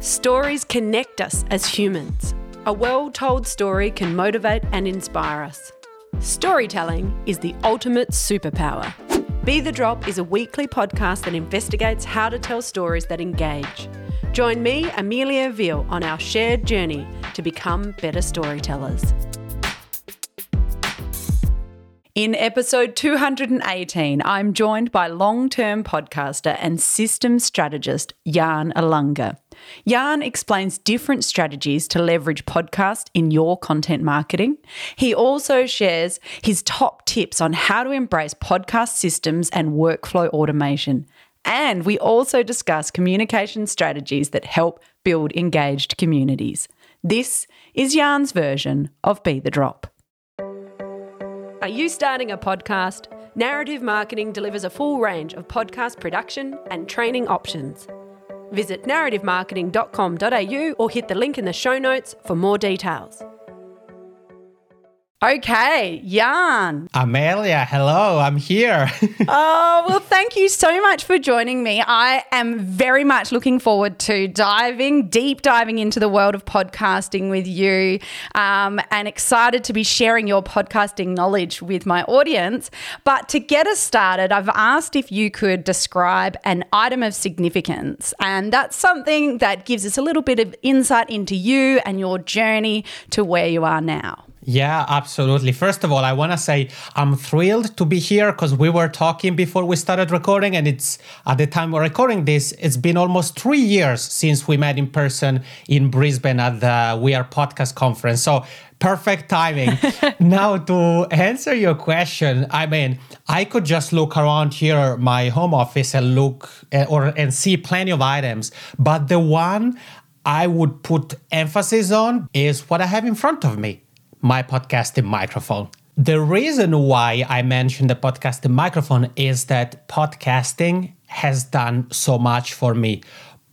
Stories connect us as humans. A well told story can motivate and inspire us. Storytelling is the ultimate superpower. Be the Drop is a weekly podcast that investigates how to tell stories that engage. Join me, Amelia Veale, on our shared journey to become better storytellers. In episode 218, I'm joined by long term podcaster and systems strategist Jan Alunga. Jan explains different strategies to leverage podcast in your content marketing. He also shares his top tips on how to embrace podcast systems and workflow automation. And we also discuss communication strategies that help build engaged communities. This is Jan's version of Be the Drop. Are you starting a podcast? Narrative Marketing delivers a full range of podcast production and training options. Visit narrativemarketing.com.au or hit the link in the show notes for more details. Okay, Jan. Amelia, hello, I'm here. oh, well, thank you so much for joining me. I am very much looking forward to diving, deep diving into the world of podcasting with you um, and excited to be sharing your podcasting knowledge with my audience. But to get us started, I've asked if you could describe an item of significance. And that's something that gives us a little bit of insight into you and your journey to where you are now. Yeah, absolutely. First of all, I want to say I'm thrilled to be here because we were talking before we started recording, and it's at the time we're recording this, it's been almost three years since we met in person in Brisbane at the We Are Podcast conference. So perfect timing. now, to answer your question, I mean, I could just look around here, my home office, and look uh, or and see plenty of items, but the one I would put emphasis on is what I have in front of me my podcasting microphone. The reason why I mentioned the podcasting microphone is that podcasting has done so much for me,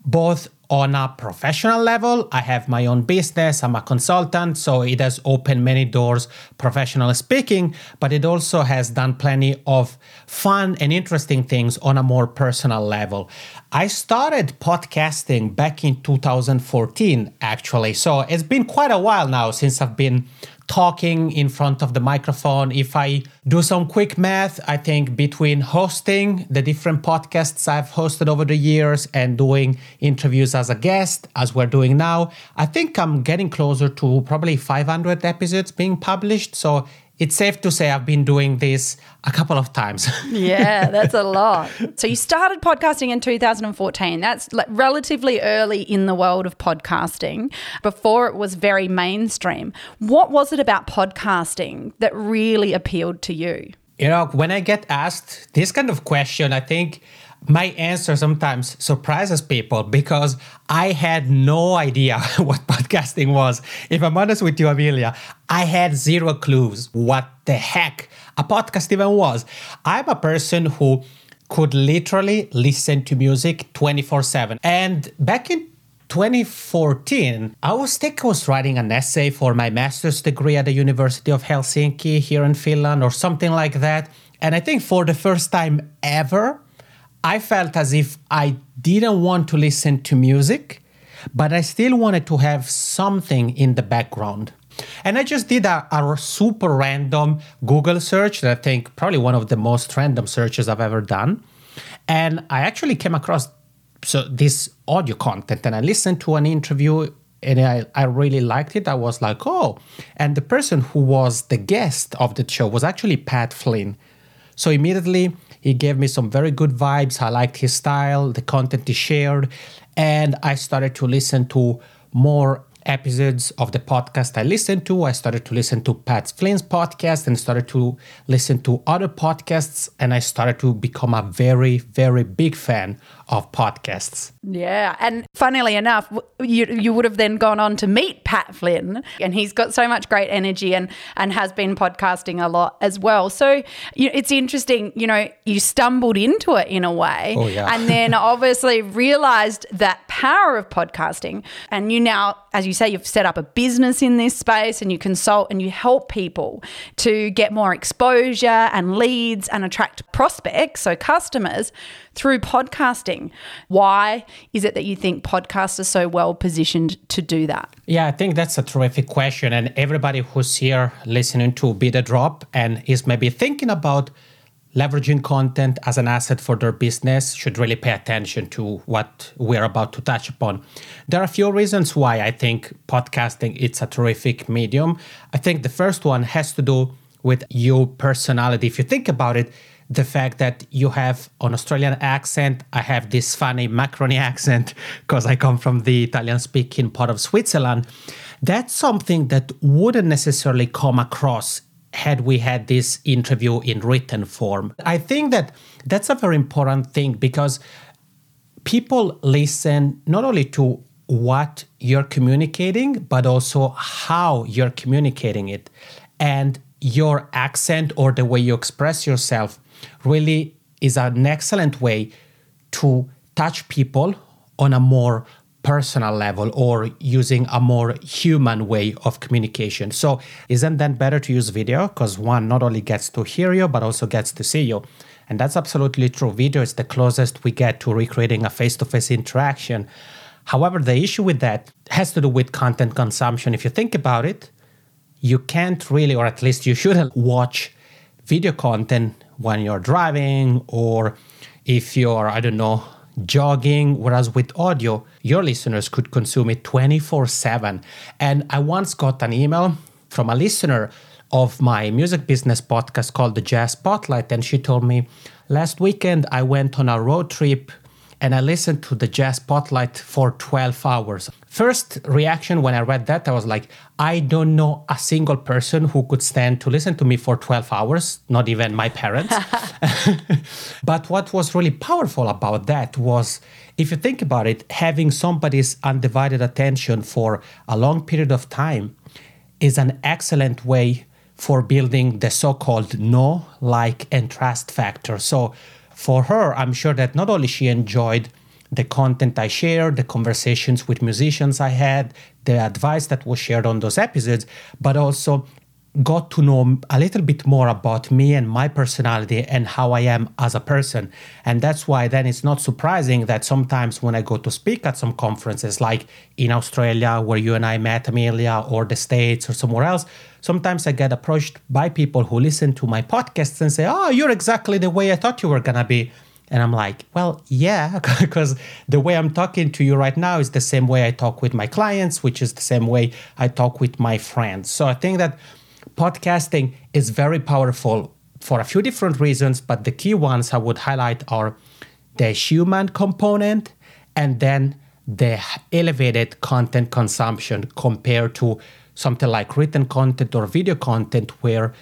both on a professional level. I have my own business, I'm a consultant, so it has opened many doors, professionally speaking, but it also has done plenty of fun and interesting things on a more personal level. I started podcasting back in 2014, actually, so it's been quite a while now since I've been talking in front of the microphone. If I do some quick math, I think between hosting the different podcasts I've hosted over the years and doing interviews as a guest, as we're doing now, I think I'm getting closer to probably 500 episodes being published. So it's safe to say I've been doing this a couple of times. yeah, that's a lot. So you started podcasting in 2014. That's like relatively early in the world of podcasting before it was very mainstream. What was it about podcasting that really appealed to you? You know, when I get asked this kind of question, I think my answer sometimes surprises people because I had no idea what podcasting was. If I'm honest with you, Amelia, I had zero clues what the heck a podcast even was. I'm a person who could literally listen to music 24 7. And back in 2014, I was think I was writing an essay for my master's degree at the University of Helsinki here in Finland or something like that. And I think for the first time ever, I felt as if I didn't want to listen to music, but I still wanted to have something in the background. And I just did a, a, super random Google search that I think probably one of the most random searches I've ever done. And I actually came across so this audio content and I listened to an interview and I, I really liked it. I was like, oh. And the person who was the guest of the show was actually Pat Flynn. So immediately he gave me some very good vibes. I liked his style, the content he shared, and I started to listen to more episodes of the podcast I listened to. I started to listen to Pat Flynn's podcast and started to listen to other podcasts. And I started to become a very, very big fan of podcasts. Yeah. And funnily enough, you, you would have then gone on to meet Pat Flynn, and he's got so much great energy and, and has been podcasting a lot as well. So you know, it's interesting, you know, you stumbled into it in a way. Oh, yeah. And then obviously realized that power of podcasting. And you now, as you say you've set up a business in this space and you consult and you help people to get more exposure and leads and attract prospects, so customers, through podcasting. Why is it that you think podcasts are so well positioned to do that? Yeah, I think that's a terrific question. And everybody who's here listening to Be the Drop and is maybe thinking about leveraging content as an asset for their business should really pay attention to what we're about to touch upon. There are a few reasons why I think podcasting it's a terrific medium. I think the first one has to do with your personality. If you think about it, the fact that you have an Australian accent, I have this funny Macroni accent because I come from the Italian speaking part of Switzerland. That's something that wouldn't necessarily come across had we had this interview in written form. I think that that's a very important thing because people listen not only to what you're communicating, but also how you're communicating it. And your accent or the way you express yourself really is an excellent way to touch people on a more personal level or using a more human way of communication. So, isn't that better to use video? Because one not only gets to hear you, but also gets to see you. And that's absolutely true. Video is the closest we get to recreating a face to face interaction. However, the issue with that has to do with content consumption. If you think about it, you can't really, or at least you shouldn't, watch video content when you're driving or if you're, I don't know, jogging, whereas with audio, your listeners could consume it 24 7. And I once got an email from a listener of my music business podcast called The Jazz Spotlight, and she told me, Last weekend I went on a road trip and I listened to the Jazz Spotlight for 12 hours. First reaction when I read that, I was like, I don't know a single person who could stand to listen to me for 12 hours, not even my parents. but what was really powerful about that was, if you think about it, having somebody's undivided attention for a long period of time is an excellent way for building the so called know, like, and trust factor. So, for her, I'm sure that not only she enjoyed the content I shared, the conversations with musicians I had, the advice that was shared on those episodes, but also got to know a little bit more about me and my personality and how I am as a person. And that's why then it's not surprising that sometimes when I go to speak at some conferences, like in Australia, where you and I met, Amelia, or the States or somewhere else, sometimes I get approached by people who listen to my podcasts and say, Oh, you're exactly the way I thought you were going to be. And I'm like, well, yeah, because the way I'm talking to you right now is the same way I talk with my clients, which is the same way I talk with my friends. So I think that podcasting is very powerful for a few different reasons, but the key ones I would highlight are the human component and then the elevated content consumption compared to something like written content or video content where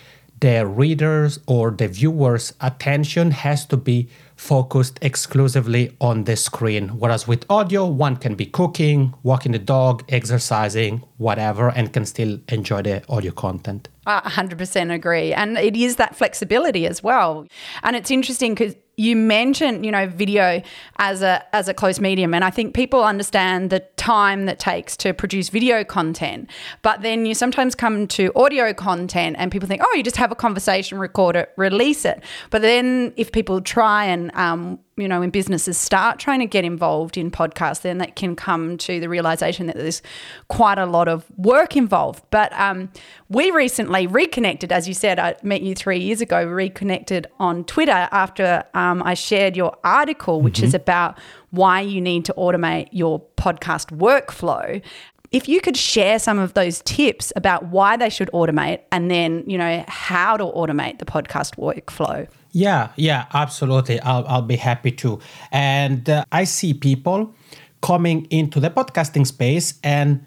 the readers or the viewers' attention has to be focused exclusively on the screen. Whereas with audio, one can be cooking, walking the dog, exercising, whatever, and can still enjoy the audio content. I 100% agree. And it is that flexibility as well. And it's interesting because you mentioned, you know, video as a as a close medium, and I think people understand the time that takes to produce video content. But then you sometimes come to audio content, and people think, oh, you just have a conversation, record it, release it. But then if people try and um, you know, when businesses start trying to get involved in podcasts, then that can come to the realization that there's quite a lot of work involved. But um, we recently reconnected, as you said, I met you three years ago, reconnected on Twitter after um, I shared your article, which mm-hmm. is about why you need to automate your podcast workflow. If you could share some of those tips about why they should automate and then, you know, how to automate the podcast workflow. Yeah, yeah, absolutely. I'll, I'll be happy to. And uh, I see people coming into the podcasting space and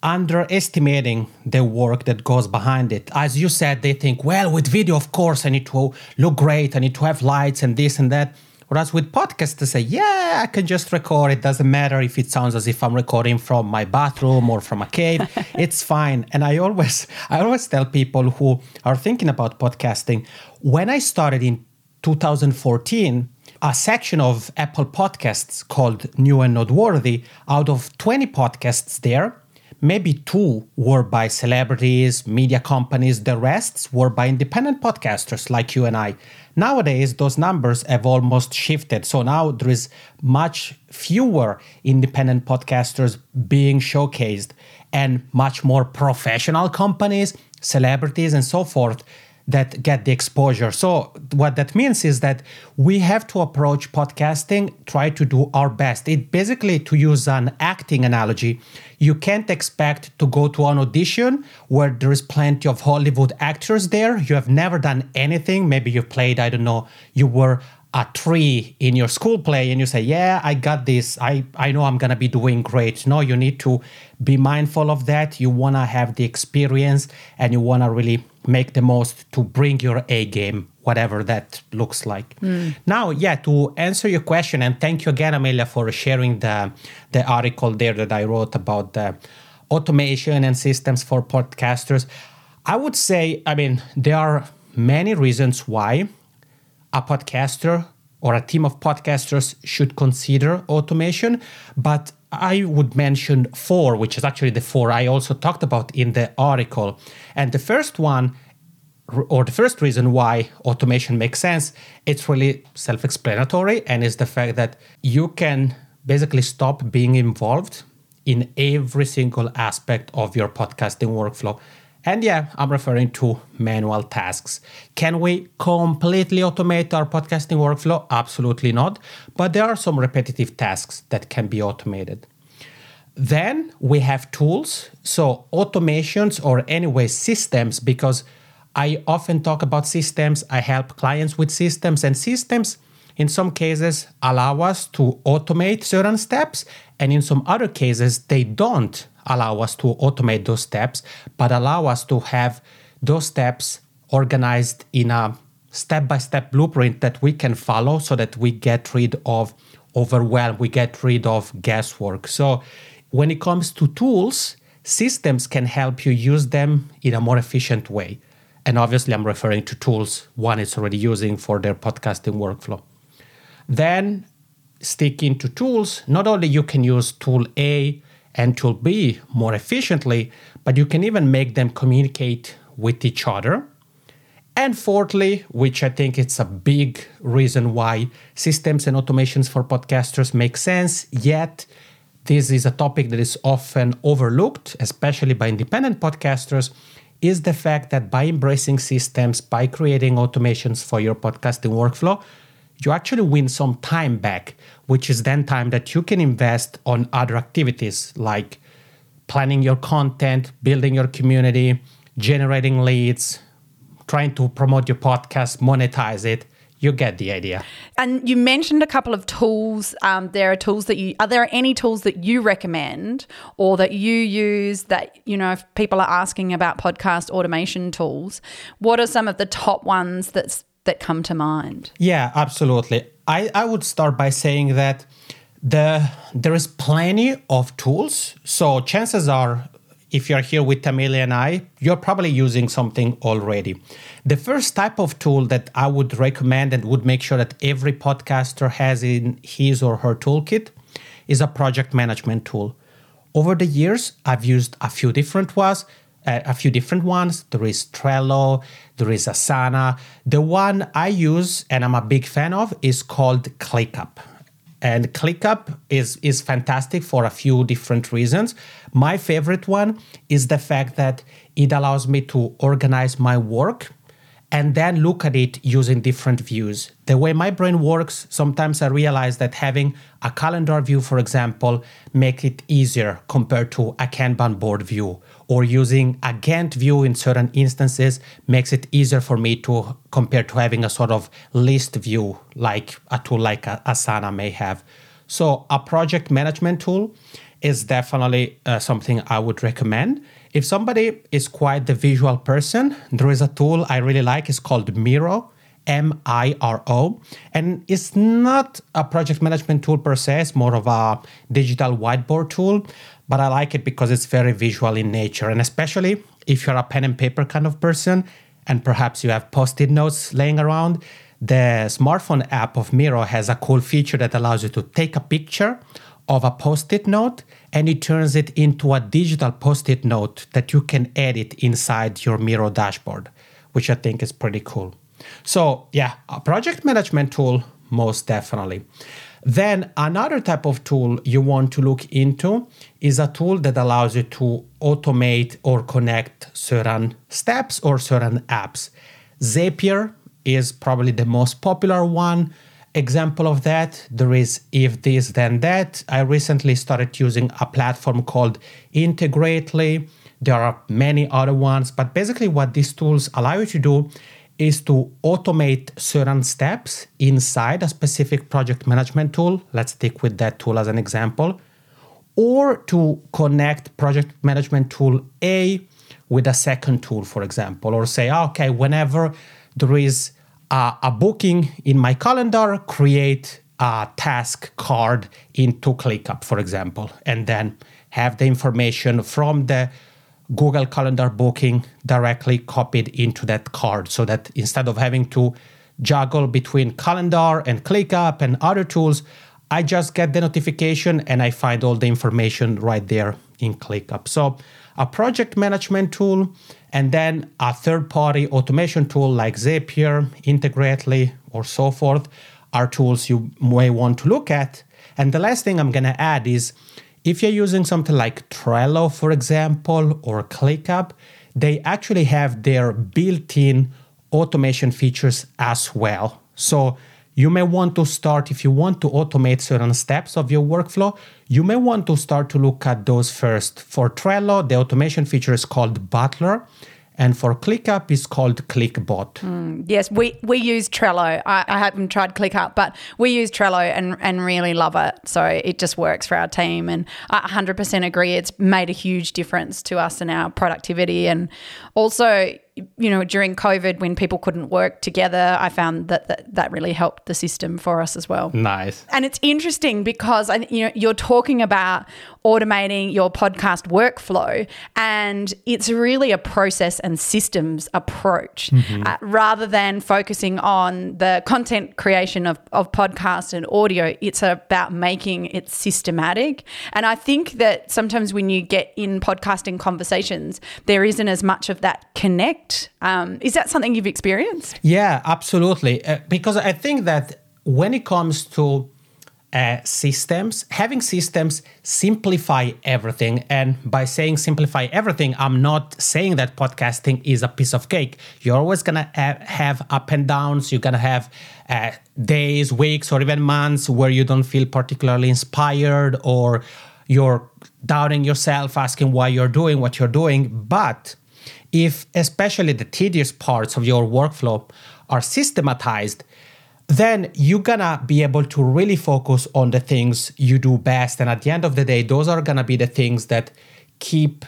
underestimating the work that goes behind it. As you said, they think, well, with video, of course, I need to look great, I need to have lights and this and that. Whereas with podcasts, they say, yeah, I can just record. It doesn't matter if it sounds as if I'm recording from my bathroom or from a cave. it's fine. And I always, I always tell people who are thinking about podcasting, when I started in 2014, a section of Apple Podcasts called New and Noteworthy, out of 20 podcasts there, maybe two were by celebrities, media companies, the rest were by independent podcasters like you and I. Nowadays, those numbers have almost shifted. So now there is much fewer independent podcasters being showcased and much more professional companies, celebrities, and so forth that get the exposure. So, what that means is that we have to approach podcasting, try to do our best. It basically, to use an acting analogy, you can't expect to go to an audition where there is plenty of Hollywood actors there. You have never done anything. Maybe you've played, I don't know, you were a tree in your school play and you say yeah i got this. I i know i'm gonna be doing great. No you need to be mindful of that. You want to have the experience and you want to really make the most to bring your a game whatever that looks like. Mm. now yeah to answer your question and thank you again amelia for sharing the the article there that i wrote about the automation and systems for podcasters. I would say i mean there are many reasons why a podcaster or a team of podcasters should consider automation, but I would mention four, which is actually the four I also talked about in the article. And the first one, or the first reason why automation makes sense, it's really self explanatory, and is the fact that you can basically stop being involved in every single aspect of your podcasting workflow. And yeah, I'm referring to manual tasks. Can we completely automate our podcasting workflow? Absolutely not. But there are some repetitive tasks that can be automated. Then we have tools. So, automations or anyway, systems, because I often talk about systems. I help clients with systems, and systems in some cases allow us to automate certain steps, and in some other cases, they don't allow us to automate those steps, but allow us to have those steps organized in a step by step blueprint that we can follow so that we get rid of overwhelm, we get rid of guesswork. So, when it comes to tools, systems can help you use them in a more efficient way. And obviously, I'm referring to tools one is already using for their podcasting workflow. Then, sticking to tools, not only you can use tool A and to be more efficiently, but you can even make them communicate with each other. And fourthly, which I think it's a big reason why systems and automations for podcasters make sense, yet this is a topic that is often overlooked, especially by independent podcasters, is the fact that by embracing systems, by creating automations for your podcasting workflow, you actually win some time back, which is then time that you can invest on other activities like planning your content, building your community, generating leads, trying to promote your podcast, monetize it. You get the idea. And you mentioned a couple of tools. Um, there are tools that you are there any tools that you recommend or that you use that you know if people are asking about podcast automation tools, what are some of the top ones that's that come to mind? Yeah, absolutely. I, I would start by saying that the there is plenty of tools. So chances are if you're here with Amelia and I, you're probably using something already. The first type of tool that I would recommend and would make sure that every podcaster has in his or her toolkit is a project management tool. Over the years, I've used a few different ones a few different ones. There is Trello, there is Asana. The one I use and I'm a big fan of is called ClickUp. And ClickUp is, is fantastic for a few different reasons. My favorite one is the fact that it allows me to organize my work and then look at it using different views. The way my brain works, sometimes I realize that having a calendar view, for example, make it easier compared to a Kanban board view or using a Gantt view in certain instances makes it easier for me to compare to having a sort of list view like a tool like Asana may have. So a project management tool is definitely uh, something I would recommend. If somebody is quite the visual person, there is a tool I really like. It's called Miro, M I R O. And it's not a project management tool per se, it's more of a digital whiteboard tool but I like it because it's very visual in nature. And especially if you're a pen and paper kind of person, and perhaps you have post it notes laying around, the smartphone app of Miro has a cool feature that allows you to take a picture of a post it note and it turns it into a digital post it note that you can edit inside your Miro dashboard, which I think is pretty cool. So, yeah, a project management tool, most definitely. Then, another type of tool you want to look into is a tool that allows you to automate or connect certain steps or certain apps. Zapier is probably the most popular one example of that. There is if this, then that. I recently started using a platform called Integrately. There are many other ones, but basically, what these tools allow you to do is to automate certain steps inside a specific project management tool. Let's stick with that tool as an example. Or to connect project management tool A with a second tool, for example, or say, ah, okay, whenever there is a, a booking in my calendar, create a task card into ClickUp, for example, and then have the information from the Google Calendar booking directly copied into that card so that instead of having to juggle between calendar and ClickUp and other tools, I just get the notification and I find all the information right there in ClickUp. So, a project management tool and then a third party automation tool like Zapier, Integrately, or so forth are tools you may want to look at. And the last thing I'm going to add is if you're using something like Trello, for example, or ClickUp, they actually have their built in automation features as well. So you may want to start, if you want to automate certain steps of your workflow, you may want to start to look at those first. For Trello, the automation feature is called Butler and for ClickUp it's called ClickBot. Mm, yes, we, we use Trello. I, I, haven't tried ClickUp, but we use Trello and, and really love it. So it just works for our team. And I 100% agree. It's made a huge difference to us and our productivity. And also, you know, during COVID when people couldn't work together, I found that that, that really helped the system for us as well. Nice. And it's interesting because I, you know you're talking about automating your podcast workflow, and it's really a process and systems approach mm-hmm. uh, rather than focusing on the content creation of, of podcast and audio. It's about making it systematic. And I think that sometimes when you get in podcasting conversations, there isn't as much of that connect um, is that something you've experienced? Yeah, absolutely. Uh, because I think that when it comes to uh, systems, having systems simplify everything. And by saying simplify everything, I'm not saying that podcasting is a piece of cake. You're always going to have up and downs. You're going to have uh, days, weeks, or even months where you don't feel particularly inspired or you're doubting yourself, asking why you're doing what you're doing. But if especially the tedious parts of your workflow are systematized, then you're gonna be able to really focus on the things you do best. And at the end of the day, those are gonna be the things that keep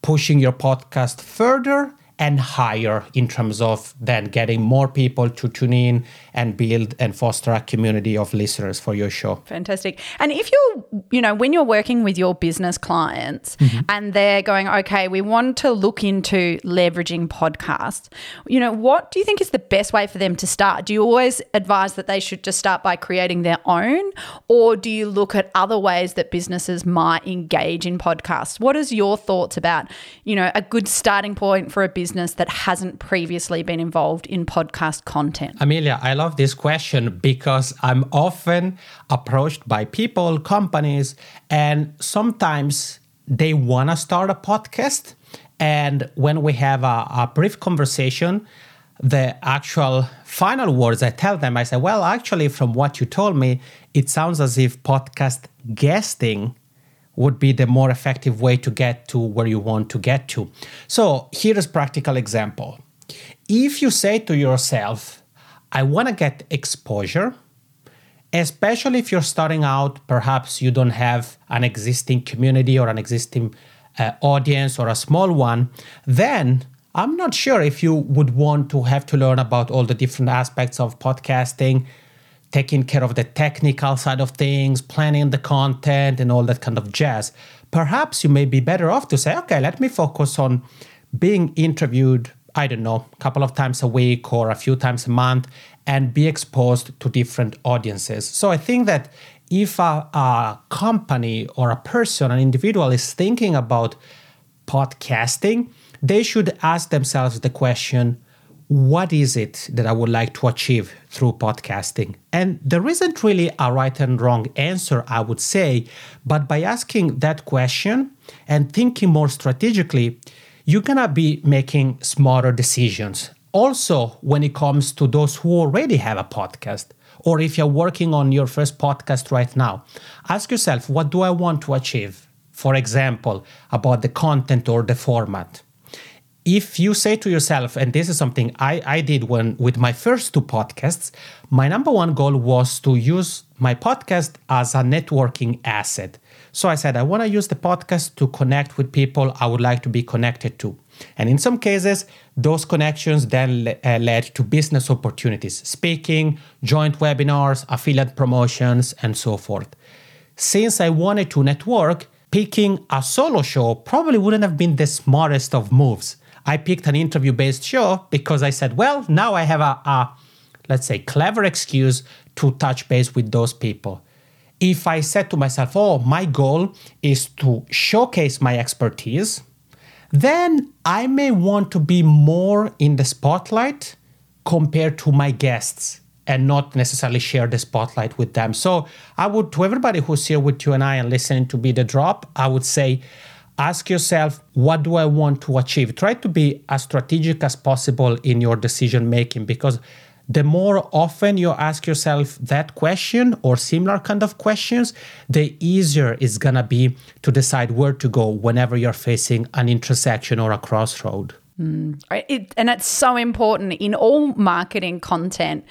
pushing your podcast further and higher in terms of then getting more people to tune in and build and foster a community of listeners for your show. Fantastic. And if you're, you know, when you're working with your business clients mm-hmm. and they're going, okay, we want to look into leveraging podcasts, you know, what do you think is the best way for them to start? Do you always advise that they should just start by creating their own? Or do you look at other ways that businesses might engage in podcasts? What is your thoughts about, you know, a good starting point for a business? Business that hasn't previously been involved in podcast content? Amelia, I love this question because I'm often approached by people, companies, and sometimes they want to start a podcast. And when we have a, a brief conversation, the actual final words I tell them, I say, well, actually, from what you told me, it sounds as if podcast guesting would be the more effective way to get to where you want to get to. So here's a practical example. If you say to yourself, I want to get exposure, especially if you're starting out, perhaps you don't have an existing community or an existing uh, audience or a small one, then I'm not sure if you would want to have to learn about all the different aspects of podcasting, taking care of the technical side of things, planning the content, and all that kind of jazz. Perhaps you may be better off to say, okay, let me focus on being interviewed, I don't know, a couple of times a week or a few times a month and be exposed to different audiences. So I think that if a, a company or a person, an individual is thinking about podcasting, they should ask themselves the question what is it that I would like to achieve through podcasting? And there isn't really a right and wrong answer, I would say, but by asking that question and thinking more strategically, you're gonna be making smarter decisions. Also, when it comes to those who already have a podcast, or if you're working on your first podcast right now, ask yourself, what do I want to achieve? For example, about the content or the format if you say to yourself, and this is something I, I did when with my first two podcasts, my number one goal was to use my podcast as a networking asset. So I said, I want to use the podcast to connect with people I would like to be connected to. And in some cases, those connections then uh, led to business opportunities, speaking, joint webinars, affiliate promotions, and so forth. Since I wanted to network, picking a solo show probably wouldn't have been the smartest of moves I picked an interview based show because I said, well, now I have a, a, let's say, clever excuse to touch base with those people. If I said to myself, oh, my goal is to showcase my expertise, then I may want to be more in the spotlight compared to my guests and not necessarily share the spotlight with them. So I would, to everybody who's here with you and I and listening to Be the Drop, I would say, ask yourself what do i want to achieve try to be as strategic as possible in your decision making because the more often you ask yourself that question or similar kind of questions the easier it's going to be to decide where to go whenever you're facing an intersection or a crossroad mm. it, and it's so important in all marketing content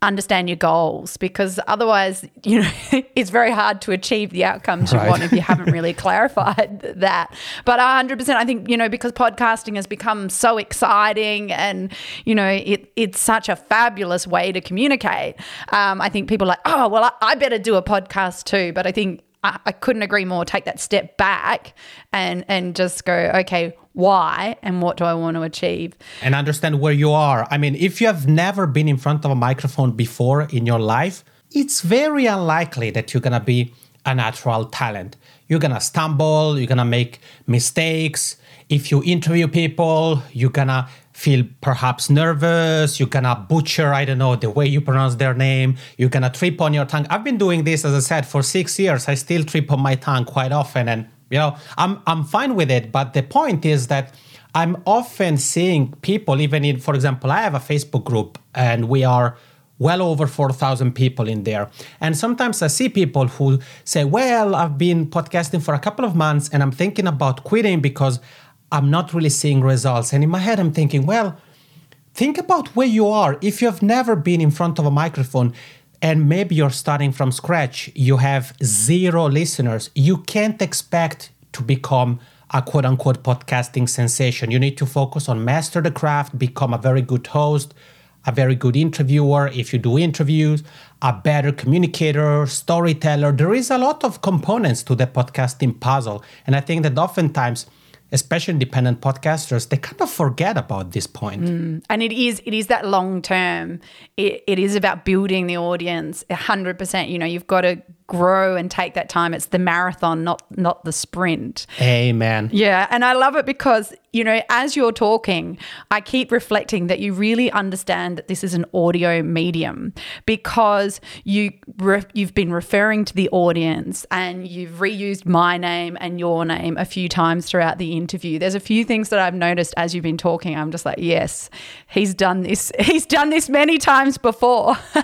understand your goals because otherwise you know it's very hard to achieve the outcomes right. you want if you haven't really clarified that but 100% i think you know because podcasting has become so exciting and you know it, it's such a fabulous way to communicate um, i think people are like oh well I, I better do a podcast too but i think I, I couldn't agree more. Take that step back and and just go, okay, why and what do I want to achieve? And understand where you are. I mean, if you have never been in front of a microphone before in your life, it's very unlikely that you're gonna be a natural talent. You're gonna stumble, you're gonna make mistakes. If you interview people, you're gonna feel perhaps nervous, you're gonna butcher, I don't know, the way you pronounce their name, you're gonna trip on your tongue. I've been doing this, as I said, for six years. I still trip on my tongue quite often, and you know, I'm I'm fine with it. But the point is that I'm often seeing people, even in, for example, I have a Facebook group and we are well over 4,000 people in there. And sometimes I see people who say, Well, I've been podcasting for a couple of months and I'm thinking about quitting because I'm not really seeing results. And in my head, I'm thinking, well, think about where you are. If you've never been in front of a microphone and maybe you're starting from scratch, you have zero listeners, you can't expect to become a quote unquote podcasting sensation. You need to focus on master the craft, become a very good host, a very good interviewer if you do interviews, a better communicator, storyteller. There is a lot of components to the podcasting puzzle. And I think that oftentimes especially independent podcasters, they kind of forget about this point. Mm. And it is it is that long term. It, it is about building the audience. hundred percent. You know, you've got to grow and take that time. It's the marathon, not not the sprint. Amen. Yeah, and I love it because you know, as you're talking, I keep reflecting that you really understand that this is an audio medium because you re- you've been referring to the audience and you've reused my name and your name a few times throughout the interview. There's a few things that I've noticed as you've been talking. I'm just like, yes, he's done this. He's done this many times before.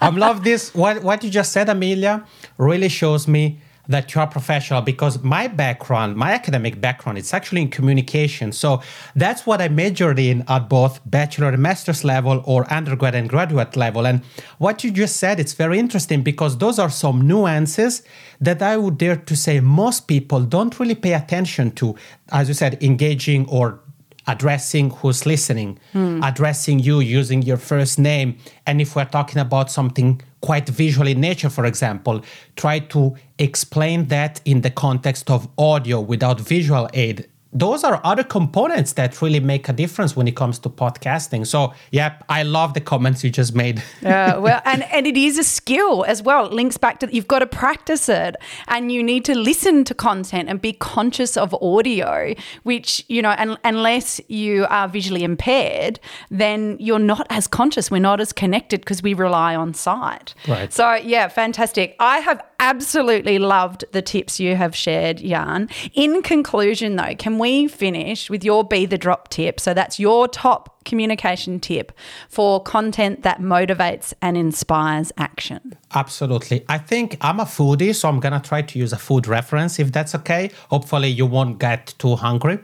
I love this. What what you just said, Amelia really shows me that you are professional because my background, my academic background, it's actually in communication. So that's what I majored in at both bachelor and master's level or undergrad and graduate level. And what you just said, it's very interesting because those are some nuances that I would dare to say most people don't really pay attention to, as you said, engaging or addressing who's listening, mm. addressing you using your first name. And if we're talking about something quite visual in nature, for example, try to explain that in the context of audio without visual aid. Those are other components that really make a difference when it comes to podcasting. So, yep, I love the comments you just made. Yeah, uh, well, and, and it is a skill as well. It links back to you've got to practice it and you need to listen to content and be conscious of audio, which, you know, and, unless you are visually impaired, then you're not as conscious. We're not as connected because we rely on sight. Right. So, yeah, fantastic. I have absolutely loved the tips you have shared, Jan. In conclusion, though, can we finish with your Be the Drop tip? So that's your top communication tip for content that motivates and inspires action. Absolutely. I think I'm a foodie, so I'm going to try to use a food reference if that's okay. Hopefully, you won't get too hungry,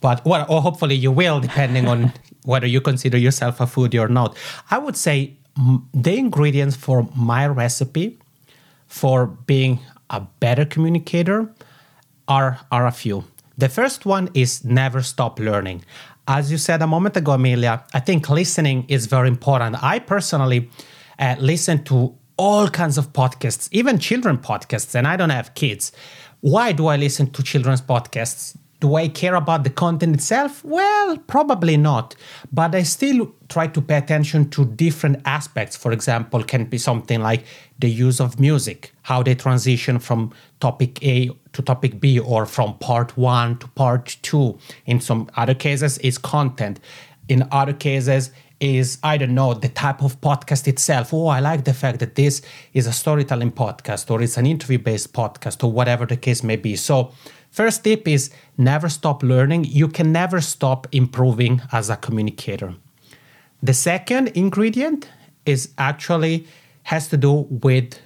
but well, or hopefully you will, depending on whether you consider yourself a foodie or not. I would say the ingredients for my recipe for being a better communicator are, are a few. The first one is never stop learning. As you said a moment ago, Amelia, I think listening is very important. I personally uh, listen to all kinds of podcasts, even children podcasts, and I don't have kids. Why do I listen to children's podcasts? Do I care about the content itself? Well, probably not. But I still try to pay attention to different aspects. For example, can be something like the use of music, how they transition from topic A to topic B or from part one to part two. In some other cases, is content. In other cases, is I don't know the type of podcast itself. Oh, I like the fact that this is a storytelling podcast or it's an interview based podcast or whatever the case may be. So First tip is never stop learning. You can never stop improving as a communicator. The second ingredient is actually has to do with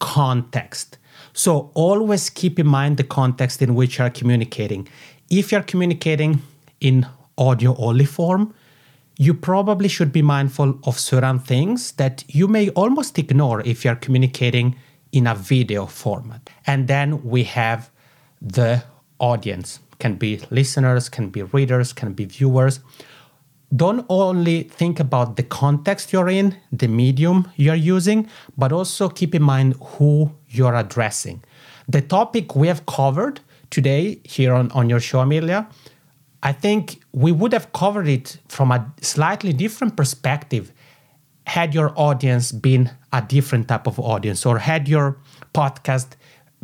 context. So always keep in mind the context in which you are communicating. If you're communicating in audio only form, you probably should be mindful of certain things that you may almost ignore if you're communicating in a video format. And then we have the audience can be listeners can be readers can be viewers don't only think about the context you're in the medium you're using but also keep in mind who you're addressing the topic we have covered today here on, on your show amelia i think we would have covered it from a slightly different perspective had your audience been a different type of audience or had your podcast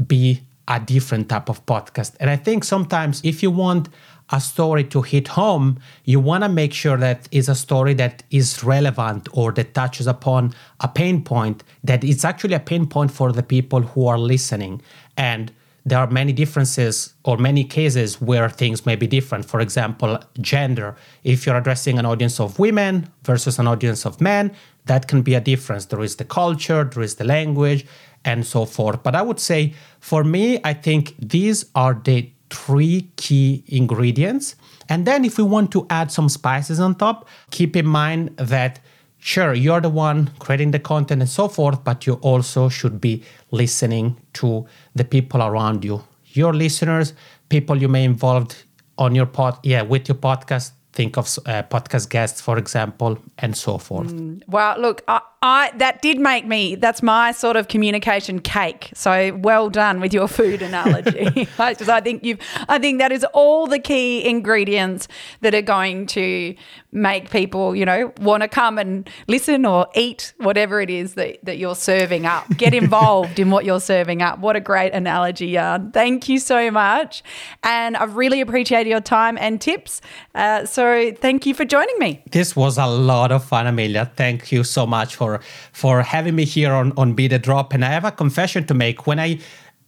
be a different type of podcast. And I think sometimes if you want a story to hit home, you want to make sure that it's a story that is relevant or that touches upon a pain point that it's actually a pain point for the people who are listening. And there are many differences or many cases where things may be different. For example, gender. If you're addressing an audience of women versus an audience of men, that can be a difference. There is the culture, there is the language, and so forth. But I would say for me, I think these are the three key ingredients. And then if we want to add some spices on top, keep in mind that sure, you're the one creating the content and so forth, but you also should be listening to the people around you. Your listeners, people you may involved on your pod, yeah, with your podcast, think of uh, podcast guests, for example, and so forth. Mm. Well, look, I, that did make me. That's my sort of communication cake. So well done with your food analogy. Because I think you've. I think that is all the key ingredients that are going to make people, you know, want to come and listen or eat whatever it is that, that you're serving up. Get involved in what you're serving up. What a great analogy, Jan. Thank you so much, and I've really appreciated your time and tips. Uh, so thank you for joining me. This was a lot of fun, Amelia. Thank you so much for for for having me here on on Be the Drop. And I have a confession to make. When I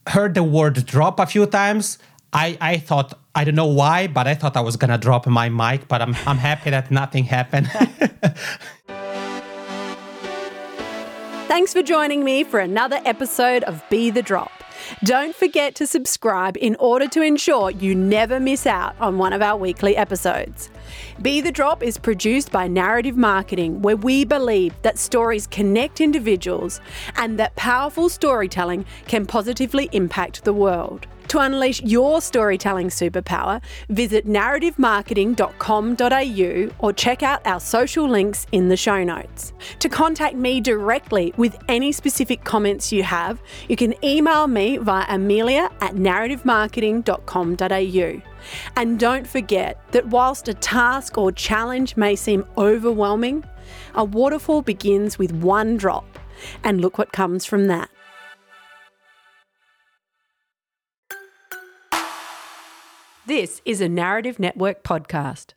heard the word drop a few times, I I thought I don't know why, but I thought I was gonna drop my mic. But I'm I'm happy that nothing happened. Thanks for joining me for another episode of Be the Drop. Don't forget to subscribe in order to ensure you never miss out on one of our weekly episodes. Be the Drop is produced by Narrative Marketing, where we believe that stories connect individuals and that powerful storytelling can positively impact the world. To unleash your storytelling superpower, visit narrativemarketing.com.au or check out our social links in the show notes. To contact me directly with any specific comments you have, you can email me via amelia at narrativemarketing.com.au. And don't forget that whilst a task or challenge may seem overwhelming, a waterfall begins with one drop. And look what comes from that. This is a Narrative Network podcast.